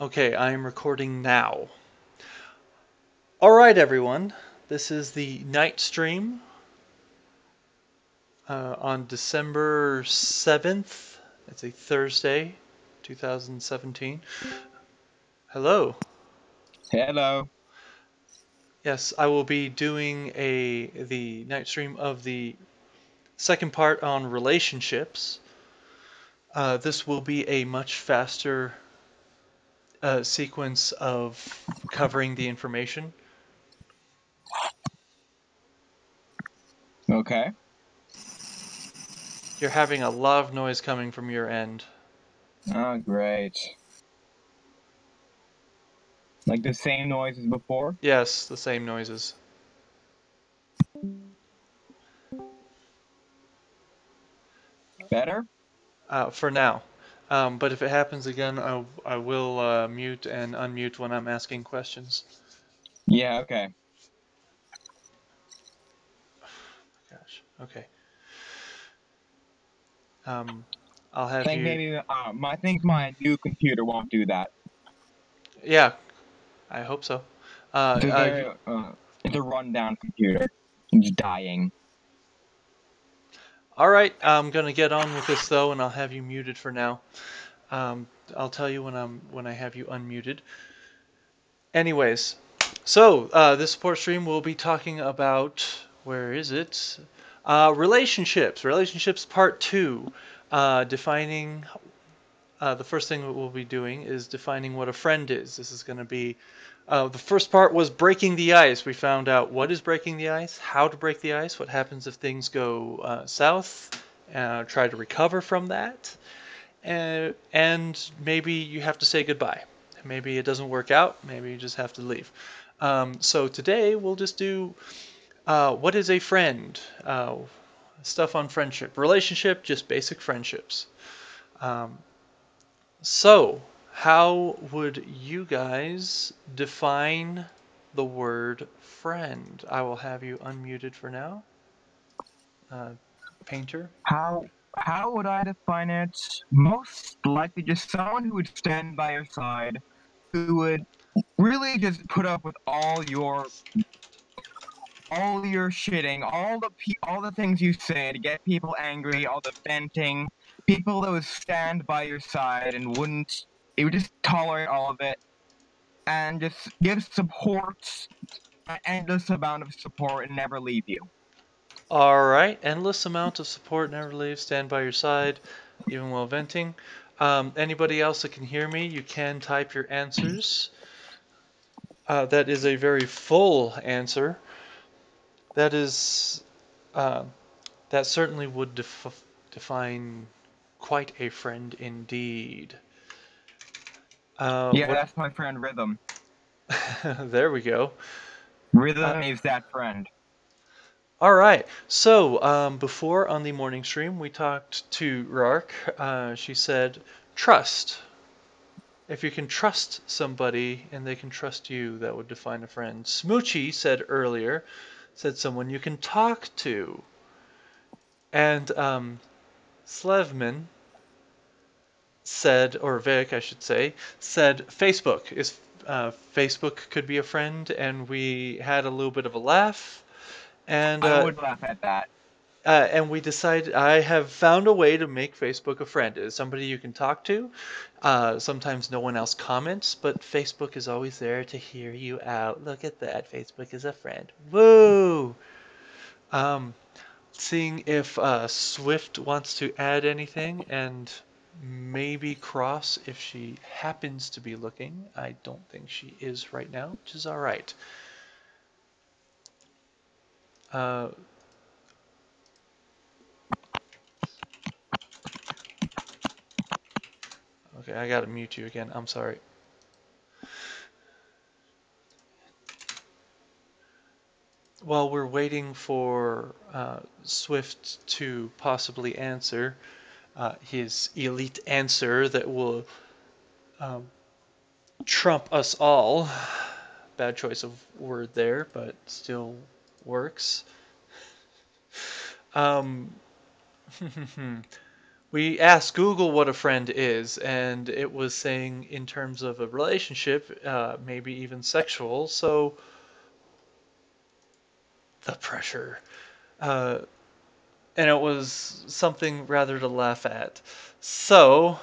Okay, I am recording now. All right, everyone. This is the night stream uh, on December 7th. It's a Thursday, 2017. Hello. Hello. Yes, I will be doing a the night stream of the second part on relationships. Uh, this will be a much faster uh, sequence of covering the information. Okay. You're having a lot of noise coming from your end. Oh, great. Like the same noises before? Yes, the same noises. Better? Uh, for now. Um, but if it happens again, I, I will uh, mute and unmute when I'm asking questions. Yeah, okay. Gosh. Okay. Um, I'll I have think you. maybe um, I think my new computer won't do that. Yeah, I hope so. Uh, It's a, uh, uh, it's a rundown computer. It's dying. All right, I'm gonna get on with this though, and I'll have you muted for now. Um, I'll tell you when I'm when I have you unmuted. Anyways, so uh, this support stream will be talking about where is it? Uh, relationships. Relationships part two. Uh, defining. Uh, the first thing that we'll be doing is defining what a friend is. This is going to be. Uh, the first part was breaking the ice. We found out what is breaking the ice, how to break the ice, what happens if things go uh, south, uh, try to recover from that, and, and maybe you have to say goodbye. Maybe it doesn't work out. Maybe you just have to leave. Um, so today we'll just do uh, what is a friend? Uh, stuff on friendship. Relationship, just basic friendships. Um, so, how would you guys define the word friend? I will have you unmuted for now. Uh, painter? How how would I define it? Most likely just someone who would stand by your side, who would really just put up with all your all your shitting, all the pe- all the things you say to get people angry, all the venting, people that would stand by your side and wouldn't they would just tolerate all of it and just give support an endless amount of support and never leave you. All right, endless amount of support, never leave, stand by your side, even while venting. Um, anybody else that can hear me, you can type your answers. Uh, that is a very full answer. That is, uh, that certainly would def- define quite a friend indeed. Uh, Yeah, what- that's my friend Rhythm. there we go. Rhythm Uh, is that friend. All right. So um, before on the morning stream, we talked to Rark. Uh, she said, trust. If you can trust somebody and they can trust you, that would define a friend. Smoochie said earlier, said someone you can talk to. And um, Slevman said, or Vic, I should say, said Facebook is uh, Facebook could be a friend, and we had a little bit of a laugh. And I uh, would laugh at that. uh, and we decided I have found a way to make Facebook a friend. It's somebody you can talk to. Uh, sometimes no one else comments, but Facebook is always there to hear you out. Look at that, Facebook is a friend. Woo! Um, seeing if uh, Swift wants to add anything, and maybe Cross if she happens to be looking. I don't think she is right now, which is all right. Uh, Okay, I gotta mute you again. I'm sorry. While we're waiting for uh, Swift to possibly answer uh, his elite answer that will um, trump us all. Bad choice of word there, but still works. Um, we asked Google what a friend is, and it was saying in terms of a relationship, uh, maybe even sexual. So the pressure, uh, and it was something rather to laugh at. So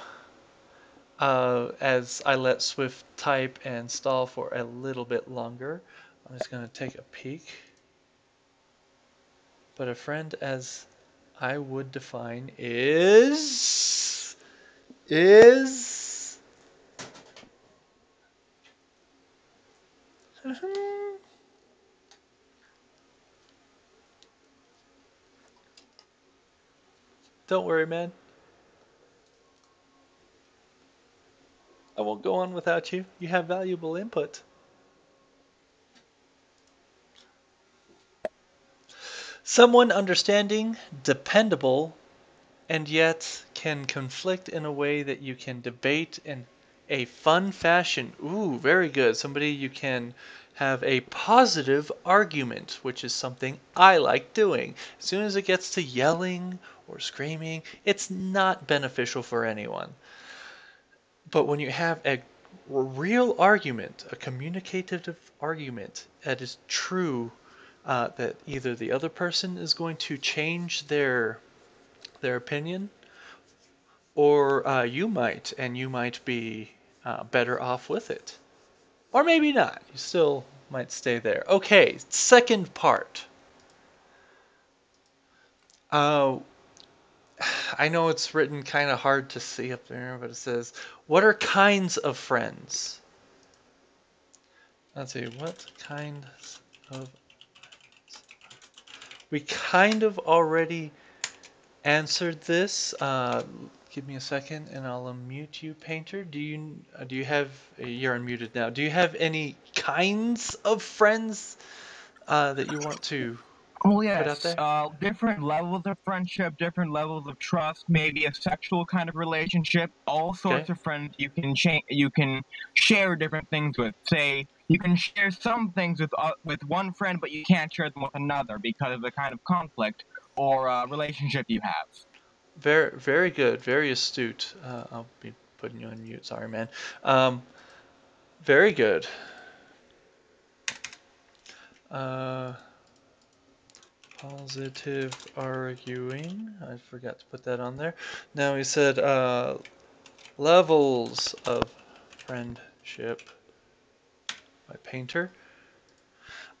uh, as I let Swift type and stall for a little bit longer, I'm just going to take a peek. But a friend as I would define is is Don't worry, man. I won't go on without you. You have valuable input. Someone understanding, dependable, and yet can conflict in a way that you can debate in a fun fashion. Ooh, very good. Somebody you can have a positive argument, which is something I like doing. As soon as it gets to yelling or screaming, it's not beneficial for anyone. But when you have a real argument, a communicative argument that is true uh, that either the other person is going to change their their opinion, or uh, you might, and you might be uh, better off with it, or maybe not. You still might stay there. Okay, second part. Uh, I know it's written kind of hard to see up there, but it says, "What are kinds of friends?" Let's see, what kinds of we kind of already answered this. Uh, give me a second, and I'll unmute you, Painter. Do you uh, do you have you're unmuted now? Do you have any kinds of friends uh, that you want to well, yes. Uh, different levels of friendship, different levels of trust, maybe a sexual kind of relationship. All sorts okay. of friends you can cha- you can share different things with. Say you can share some things with uh, with one friend, but you can't share them with another because of the kind of conflict or uh, relationship you have. Very very good, very astute. Uh, I'll be putting you on mute. Sorry, man. Um, very good. Uh, Positive arguing. I forgot to put that on there. Now he said uh, levels of friendship by Painter.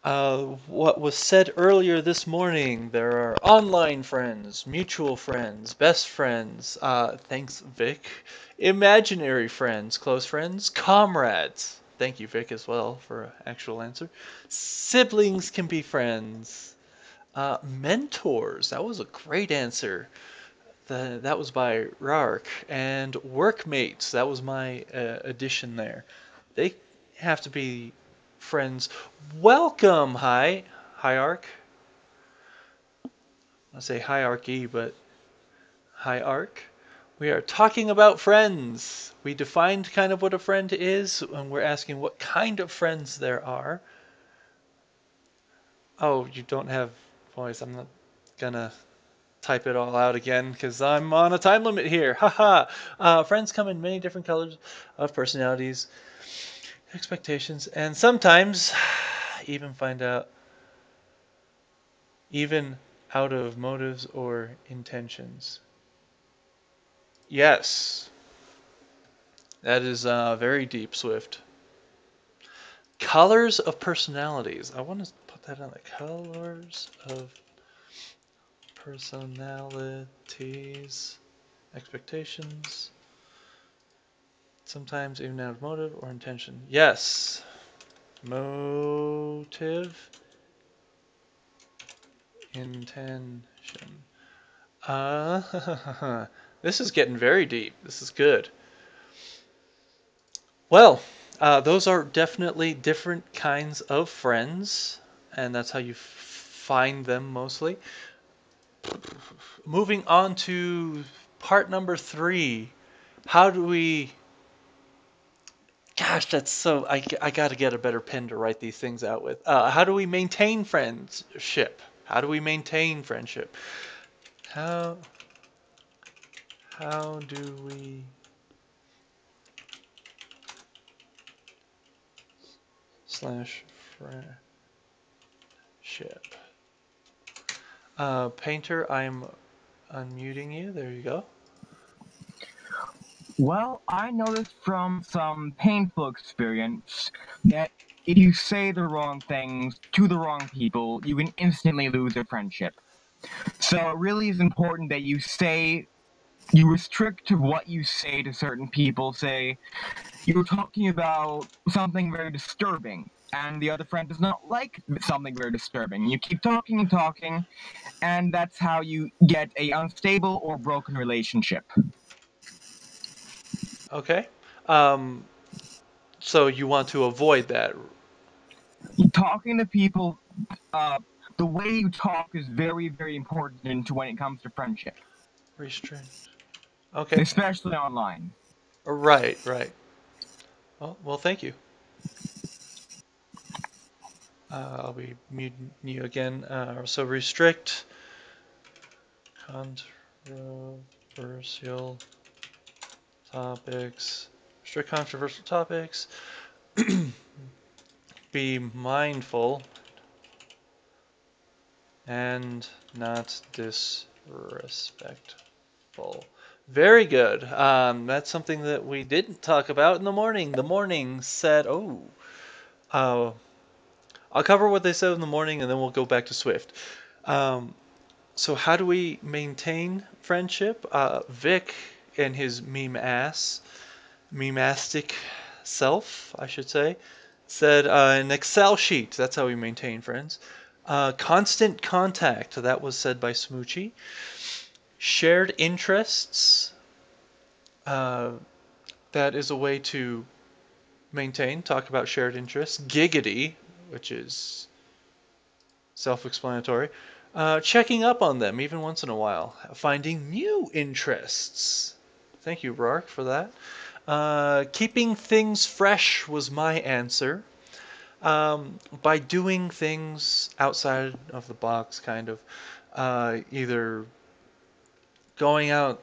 Uh, what was said earlier this morning, there are online friends, mutual friends, best friends, uh, thanks Vic, imaginary friends, close friends, comrades. Thank you, Vic, as well, for an actual answer. Siblings can be friends. Uh, mentors. That was a great answer. The, that was by Rark. And workmates. That was my uh, addition there. They have to be friends. Welcome, hi, hierarch. I say hierarchy, but hi hierarch. We are talking about friends. We defined kind of what a friend is, and we're asking what kind of friends there are. Oh, you don't have I'm not gonna type it all out again because I'm on a time limit here. Haha. uh, friends come in many different colors of personalities, expectations, and sometimes even find out even out of motives or intentions. Yes. That is uh, very deep, Swift. Colors of personalities. I want to that on the colors of personalities, expectations, sometimes even out of motive or intention. Yes, motive, intention. Uh, this is getting very deep. This is good. Well, uh, those are definitely different kinds of friends and that's how you find them mostly. Moving on to part number three. How do we. Gosh, that's so. I, I got to get a better pen to write these things out with. Uh, how do we maintain friendship? How do we maintain friendship? How How do we slash friendship? Uh, Painter, I'm unmuting you. There you go. Well, I noticed from some painful experience that if you say the wrong things to the wrong people, you can instantly lose a friendship. So it really is important that you say, you restrict to what you say to certain people. Say, you're talking about something very disturbing, and the other friend does not like something very disturbing. You keep talking and talking, and that's how you get a unstable or broken relationship. Okay. Um, so you want to avoid that. Talking to people, uh, the way you talk is very, very important when it comes to friendship, Restraint. Okay. especially online. Right, right. Well, well, thank you. Uh, I'll be muting you again. Uh, so restrict controversial topics. Restrict controversial topics. be mindful and not disrespectful. Very good. Um, that's something that we didn't talk about in the morning. The morning said, oh, uh, I'll cover what they said in the morning and then we'll go back to Swift. Um, so, how do we maintain friendship? Uh, Vic and his meme ass, memastic self, I should say, said uh, an Excel sheet. That's how we maintain friends. Uh, constant contact. That was said by Smoochie. Shared interests. Uh, that is a way to maintain. Talk about shared interests. Giggity, which is self-explanatory. Uh, checking up on them even once in a while. Finding new interests. Thank you, Rark, for that. Uh, keeping things fresh was my answer. Um, by doing things outside of the box, kind of. Uh, either going out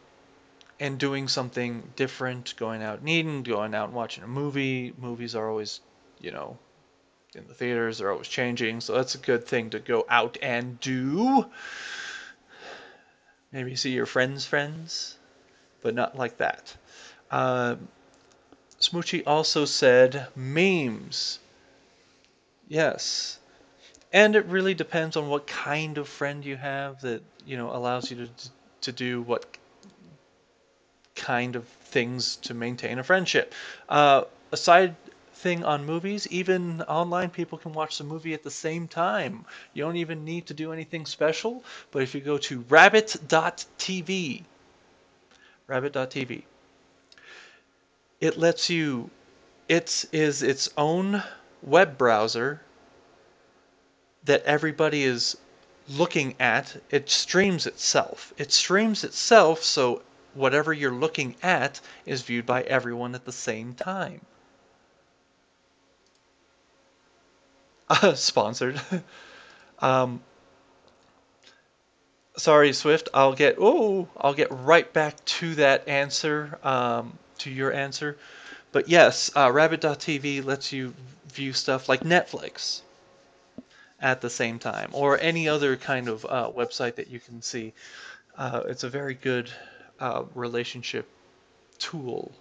and doing something different, going out and eating, going out and watching a movie. Movies are always, you know, in the theaters, they're always changing, so that's a good thing to go out and do. Maybe see your friends' friends, but not like that. Uh, Smoochie also said memes. Yes. And it really depends on what kind of friend you have that, you know, allows you to, to do what kind of things to maintain a friendship. Uh, a side thing on movies, even online people can watch the movie at the same time. You don't even need to do anything special, but if you go to rabbit.tv, rabbit.tv, it lets you, it is its own web browser that everybody is looking at. It streams itself. It streams itself so whatever you're looking at is viewed by everyone at the same time. Sponsored. um, sorry, Swift. I'll get oh, I'll get right back to that answer, um, to your answer. But yes, uh, Rabbit.tv lets you view stuff like Netflix at the same time, or any other kind of uh, website that you can see. Uh, it's a very good uh, relationship tool.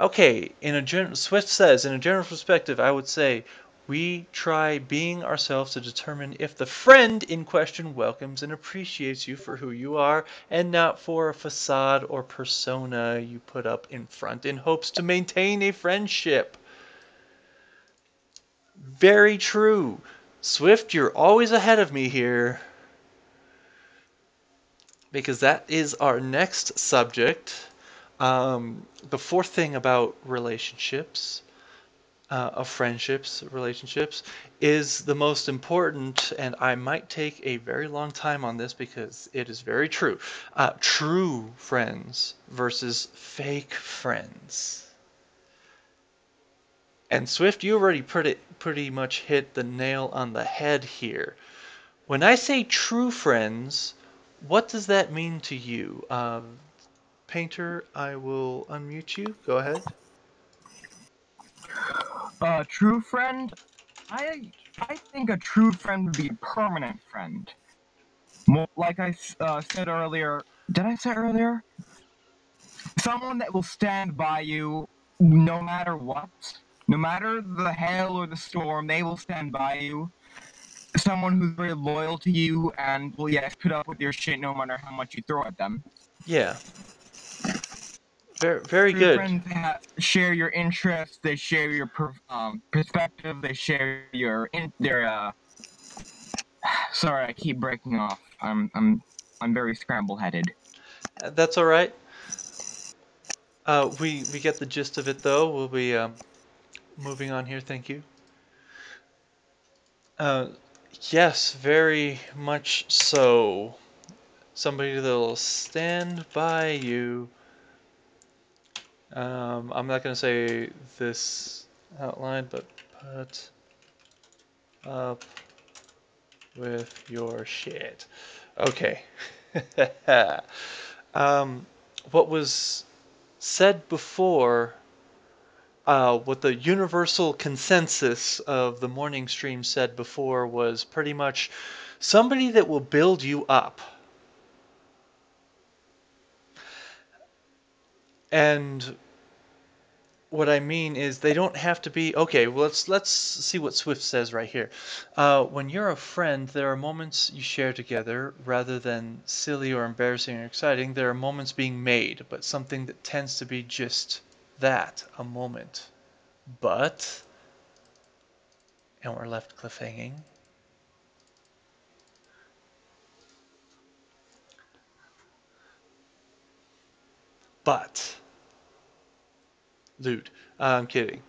Okay, in a gen- Swift says, in a general perspective, I would say we try being ourselves to determine if the friend in question welcomes and appreciates you for who you are and not for a facade or persona you put up in front in hopes to maintain a friendship. Very true. Swift, you're always ahead of me here because that is our next subject. Um, the fourth thing about relationships, uh, of friendships, relationships, is the most important, and I might take a very long time on this because it is very true. Uh, true friends versus fake friends. And Swift, you already pretty, pretty much hit the nail on the head here. When I say true friends, what does that mean to you? Um, Painter, I will unmute you. Go ahead. A true friend, I I think a true friend would be a permanent friend. More, like I uh, said earlier, did I say earlier? Someone that will stand by you no matter what, no matter the hail or the storm, they will stand by you. Someone who's very loyal to you and will yes put up with your shit no matter how much you throw at them. Yeah. Very, very good. friends ha- share your interests. They share your per- um, perspective. They share your in- their. Uh... Sorry, I keep breaking off. I'm I'm I'm very scramble headed. Uh, That's all right. Uh, we we get the gist of it though. We'll be um, moving on here. Thank you. Uh, yes, very much so. Somebody that'll stand by you. Um, I'm not gonna say this outline, but put up with your shit. Okay. um, what was said before, uh, what the universal consensus of the morning stream said before was pretty much somebody that will build you up. And what I mean is they don't have to be okay. Well, let's let's see what Swift says right here. Uh, when you're a friend, there are moments you share together rather than silly or embarrassing or exciting. There are moments being made, but something that tends to be just that a moment. But and we're left cliffhanging. But loot. I'm kidding.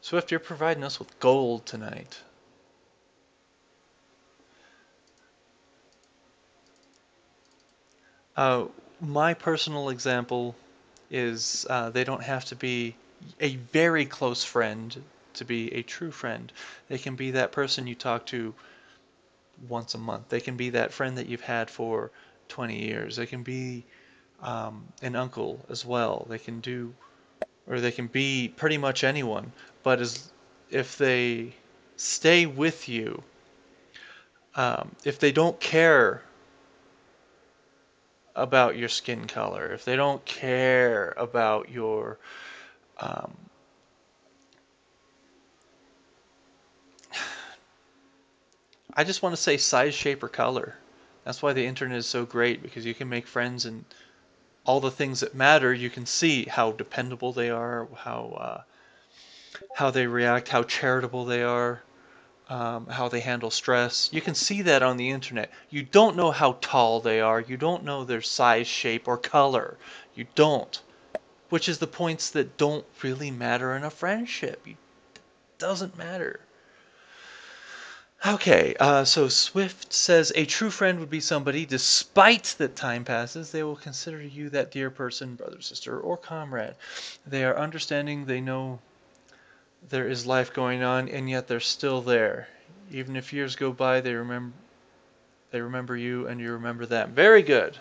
Swift, you're providing us with gold tonight. Uh, my personal example is uh, they don't have to be a very close friend to be a true friend. They can be that person you talk to once a month. They can be that friend that you've had for 20 years. They can be um, an uncle as well. They can do, or they can be pretty much anyone. But as if they stay with you, um, if they don't care about your skin color, if they don't care about your um, I just want to say size, shape, or color. That's why the internet is so great because you can make friends and all the things that matter. You can see how dependable they are, how uh, how they react, how charitable they are, um, how they handle stress. You can see that on the internet. You don't know how tall they are. You don't know their size, shape, or color. You don't. Which is the points that don't really matter in a friendship. It doesn't matter. Okay, uh, so Swift says a true friend would be somebody, despite that time passes, they will consider you that dear person, brother, sister, or comrade. They are understanding, they know there is life going on, and yet they're still there. Even if years go by, they remember they remember you, and you remember them. Very good.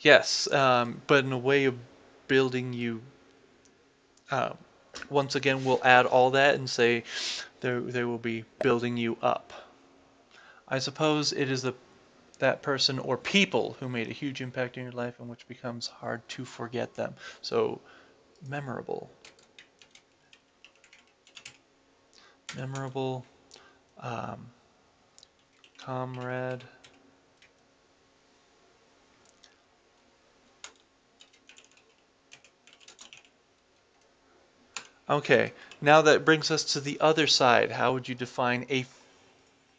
Yes, um, but in a way of building you. Uh, once again, we'll add all that and say they will be building you up. I suppose it is the that person or people who made a huge impact in your life and which becomes hard to forget them. So memorable. Memorable um, comrade. Okay, now that brings us to the other side. How would you define a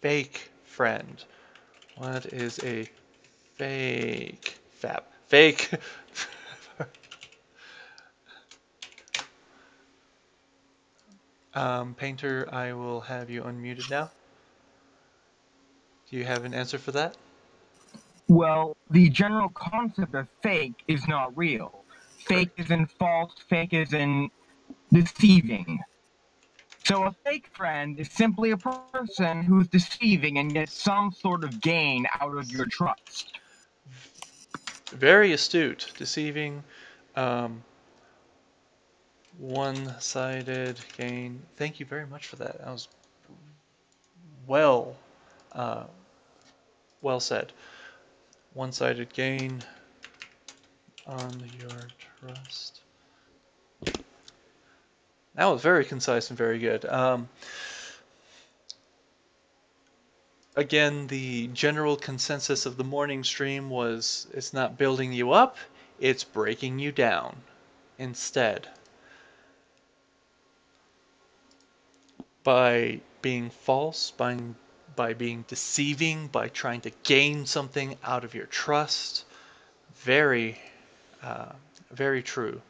fake friend? What is a fake fap? Fake. um, Painter, I will have you unmuted now. Do you have an answer for that? Well, the general concept of fake is not real. Fake is in false. Fake is in deceiving. So a fake friend is simply a person who's deceiving and gets some sort of gain out of your trust. Very astute, deceiving, um, one-sided gain. Thank you very much for that. That was well, uh, well said. One-sided gain on your trust. That was very concise and very good. Um, again, the general consensus of the morning stream was it's not building you up, it's breaking you down instead. By being false, by, by being deceiving, by trying to gain something out of your trust. Very, uh, very true.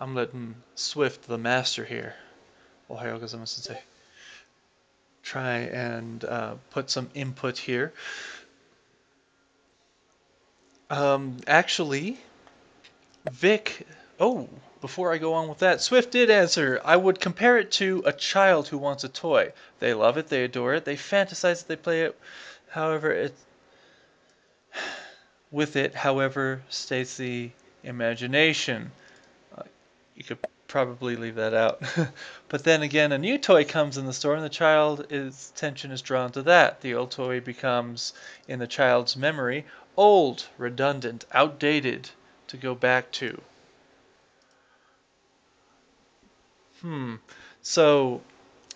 I'm letting Swift, the master here, Ohio gozaimasu sensei, try and uh, put some input here. Um, actually, Vic, oh, before I go on with that, Swift did answer. I would compare it to a child who wants a toy. They love it, they adore it, they fantasize it, they play it. However, it with it, however, stays the imagination. You could probably leave that out. but then again, a new toy comes in the store, and the child's attention is drawn to that. The old toy becomes, in the child's memory, old, redundant, outdated to go back to. Hmm. So,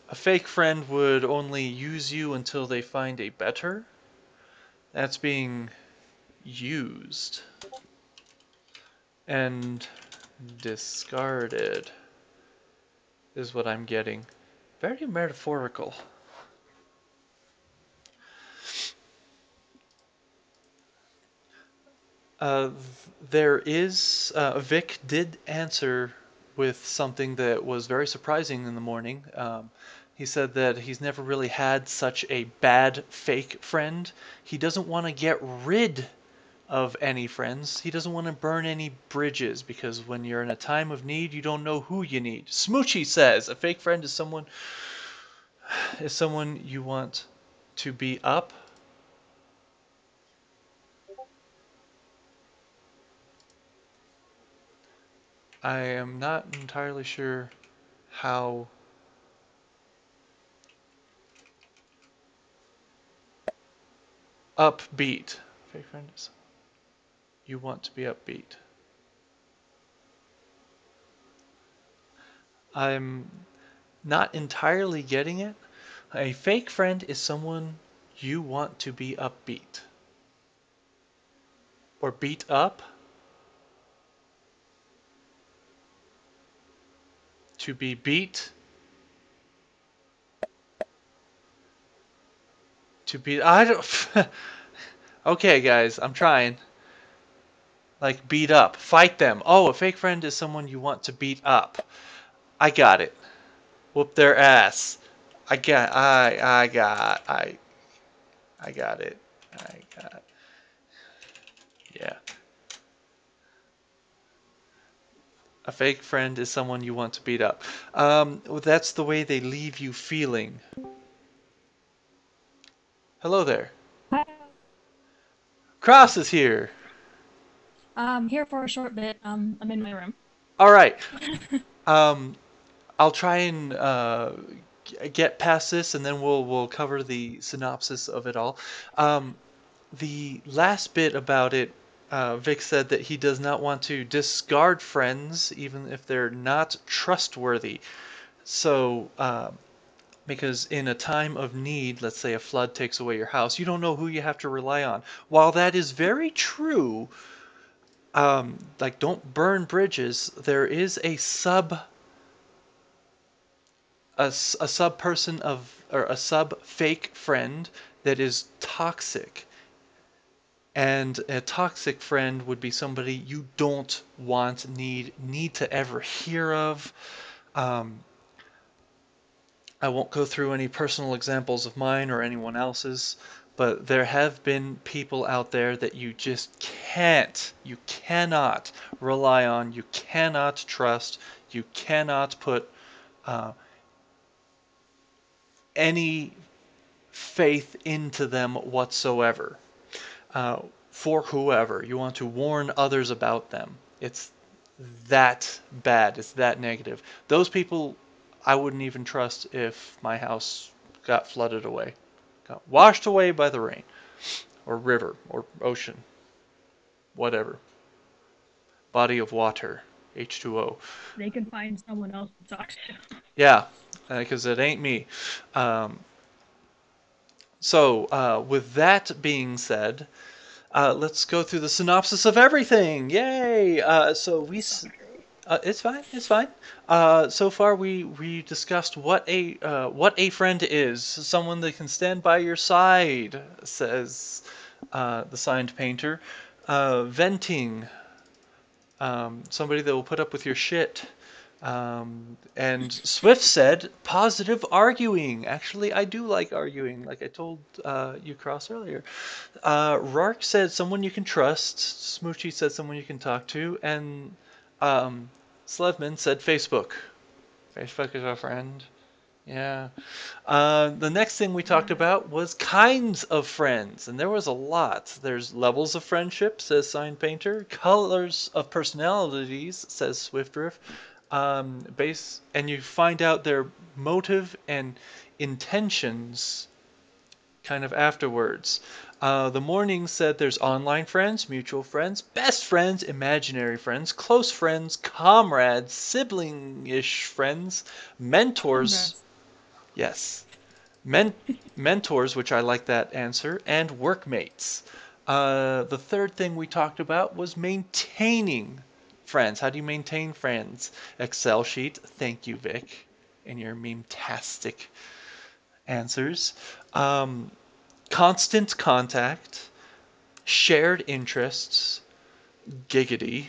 a fake friend would only use you until they find a better? That's being used and discarded is what I'm getting. Very metaphorical. Uh, there is, uh, Vic did answer with something that was very surprising in the morning. Um, he said that he's never really had such a bad fake friend. He doesn't want to get rid of any friends. He doesn't want to burn any bridges because when you're in a time of need, you don't know who you need. Smoochie says a fake friend is someone is someone you want to be up. I am not entirely sure how upbeat fake friend is you want to be upbeat. I'm not entirely getting it. A fake friend is someone you want to be upbeat. Or beat up. To be beat. To be. I don't. okay, guys, I'm trying. Like beat up, fight them. Oh, a fake friend is someone you want to beat up. I got it. Whoop their ass. I got. I. I got. I. I got it. I got. Yeah. A fake friend is someone you want to beat up. Um, that's the way they leave you feeling. Hello there. Hi. Cross is here. I'm here for a short bit. Um, I'm in my room. All right. um, I'll try and uh, get past this, and then we'll we'll cover the synopsis of it all. Um, the last bit about it, uh, Vic said that he does not want to discard friends, even if they're not trustworthy. So, uh, because in a time of need, let's say a flood takes away your house, you don't know who you have to rely on. While that is very true um, like don't burn bridges. There is a sub a, a sub person of or a sub fake friend that is toxic. And a toxic friend would be somebody you don't want, need, need to ever hear of. Um, I won't go through any personal examples of mine or anyone else's, but there have been people out there that you just can't, you cannot rely on, you cannot trust, you cannot put uh, any faith into them whatsoever uh, for whoever. You want to warn others about them. It's that bad. It's that negative. Those people I wouldn't even trust if my house got flooded away, got washed away by the rain, or river, or ocean, whatever. Body of water, H2O. They can find someone else to talk to. Yeah, because it ain't me. Um, so, uh, with that being said, uh, let's go through the synopsis of everything. Yay! Uh, so we. S- uh, it's fine. It's fine. Uh, so far, we we discussed what a uh, what a friend is. Someone that can stand by your side, says uh, the signed painter. Uh, venting. Um, somebody that will put up with your shit. Um, and Swift said positive arguing. Actually, I do like arguing, like I told uh, you Cross earlier. Uh, Rark said someone you can trust. Smoochie said someone you can talk to, and um, Slevman said Facebook. Facebook is our friend. Yeah. Uh, the next thing we talked about was kinds of friends, and there was a lot. There's levels of friendship, says Sign Painter. Colors of personalities, says Swiftdrift. Um, base, and you find out their motive and intentions kind of afterwards. Uh, the morning said there's online friends, mutual friends, best friends, imaginary friends, close friends, comrades, sibling ish friends, mentors. Yes. Men- mentors, which I like that answer, and workmates. Uh, the third thing we talked about was maintaining friends. How do you maintain friends? Excel sheet. Thank you, Vic, in your meme-tastic answers. Um, constant contact, shared interests, giggity.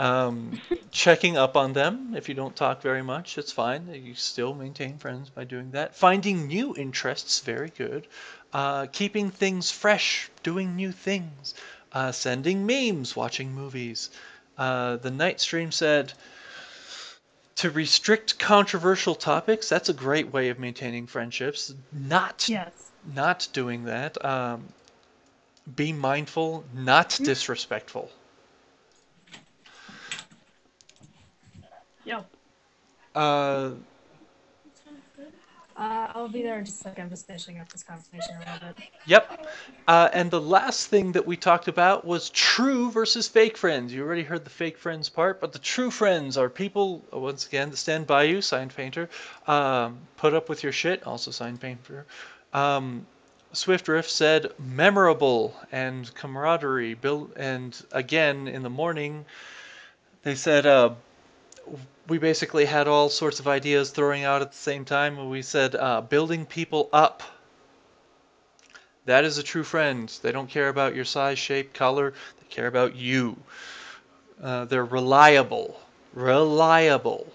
Um, checking up on them. If you don't talk very much, it's fine. You still maintain friends by doing that. Finding new interests, very good. Uh, keeping things fresh, doing new things. Uh, sending memes, watching movies. Uh, the night stream said to restrict controversial topics. That's a great way of maintaining friendships. Not Yes. not doing that. Um, be mindful, not disrespectful. Uh, Uh, I'll be there in just a second. I'm just finishing up this conversation a little bit. Yep. Uh, and the last thing that we talked about was true versus fake friends. You already heard the fake friends part, but the true friends are people, uh, once again, that stand by you, signed painter. Um, put up with your shit, also signed painter. Um, Swiftdrift said memorable and camaraderie. Build, and again, in the morning, they said uh, we basically had all sorts of ideas throwing out at the same time. and We said uh, building people up. That is a true friend. They don't care about your size, shape, color. They care about you. Uh, they're reliable. Reliable.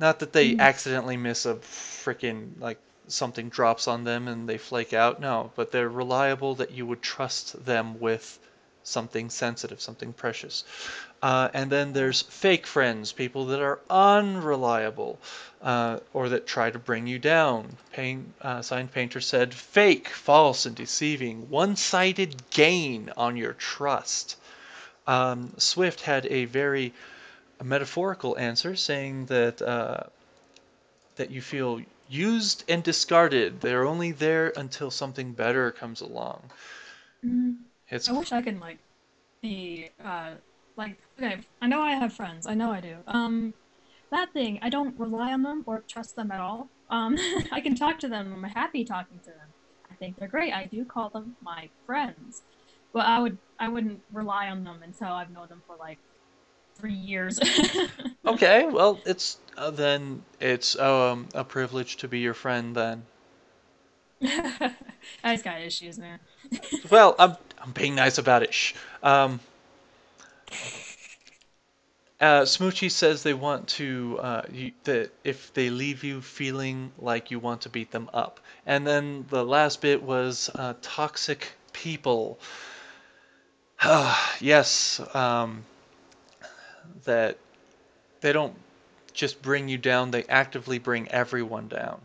Not that they accidentally miss a freaking, like, something drops on them and they flake out. No, but they're reliable that you would trust them with something sensitive, something precious. Uh, and then there's fake friends, people that are unreliable uh, or that try to bring you down. Pain, uh, Signed Painter said fake, false, and deceiving, one sided gain on your trust. Um, Swift had a very metaphorical answer saying that uh, that you feel used and discarded. They're only there until something better comes along. Mm, It's I wish I could like be uh like okay. I know I have friends. I know I do. Um, that thing. I don't rely on them or trust them at all. Um, I can talk to them. I'm happy talking to them. I think they're great. I do call them my friends, but I would I wouldn't rely on them until I've known them for like three years. okay. Well, it's uh, then it's um, a privilege to be your friend then. I just got issues, man. Well, I'm I'm being nice about it. Shh. Um, uh, Smoochie says they want to uh, you, that if they leave you feeling like you want to beat them up, and then the last bit was uh, toxic people. yes, um, that they don't just bring you down; they actively bring everyone down.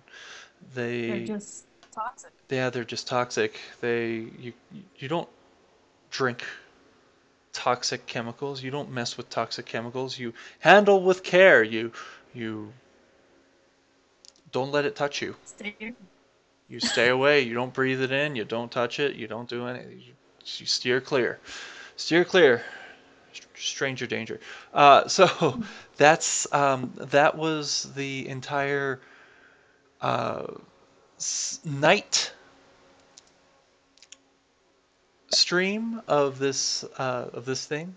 They're They just toxic. yeah, they're just toxic. They you you don't drink toxic chemicals. You don't mess with toxic chemicals. You handle with care. You you don't let it touch you. Stay. You stay away. You don't breathe it in. You don't touch it. You don't do anything. You, you steer clear. Steer clear. Stranger danger. Uh, so that's um, that was the entire uh, s- night stream of this uh, of this thing.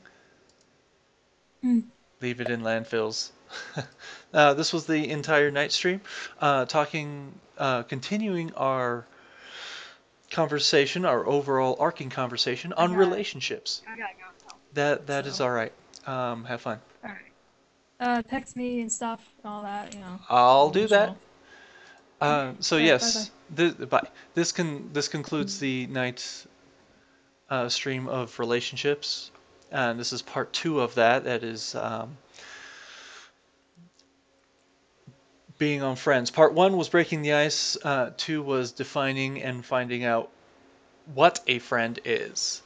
Hmm. Leave it in landfills. uh, this was the entire night stream, uh, talking, uh, continuing our conversation, our overall arcing conversation on relationships. Go. That that is So- all right. Um, have fun. All right. Uh, text me and stuff all that. You know. I'll do that. Uh, so yes, this, bye. This can this concludes the night uh, stream of relationships, and this is part two of that. That is um, being on friends. Part one was breaking the ice. Uh, two was defining and finding out what a friend is.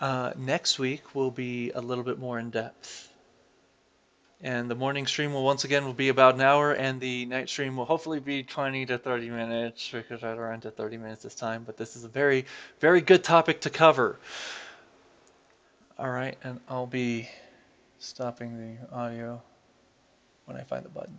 Uh, next week will be a little bit more in depth. And the morning stream will once again will be about an hour, and the night stream will hopefully be 20 to 30 minutes because I ran to 30 minutes this time. But this is a very, very good topic to cover. All right, and I'll be stopping the audio when I find the button.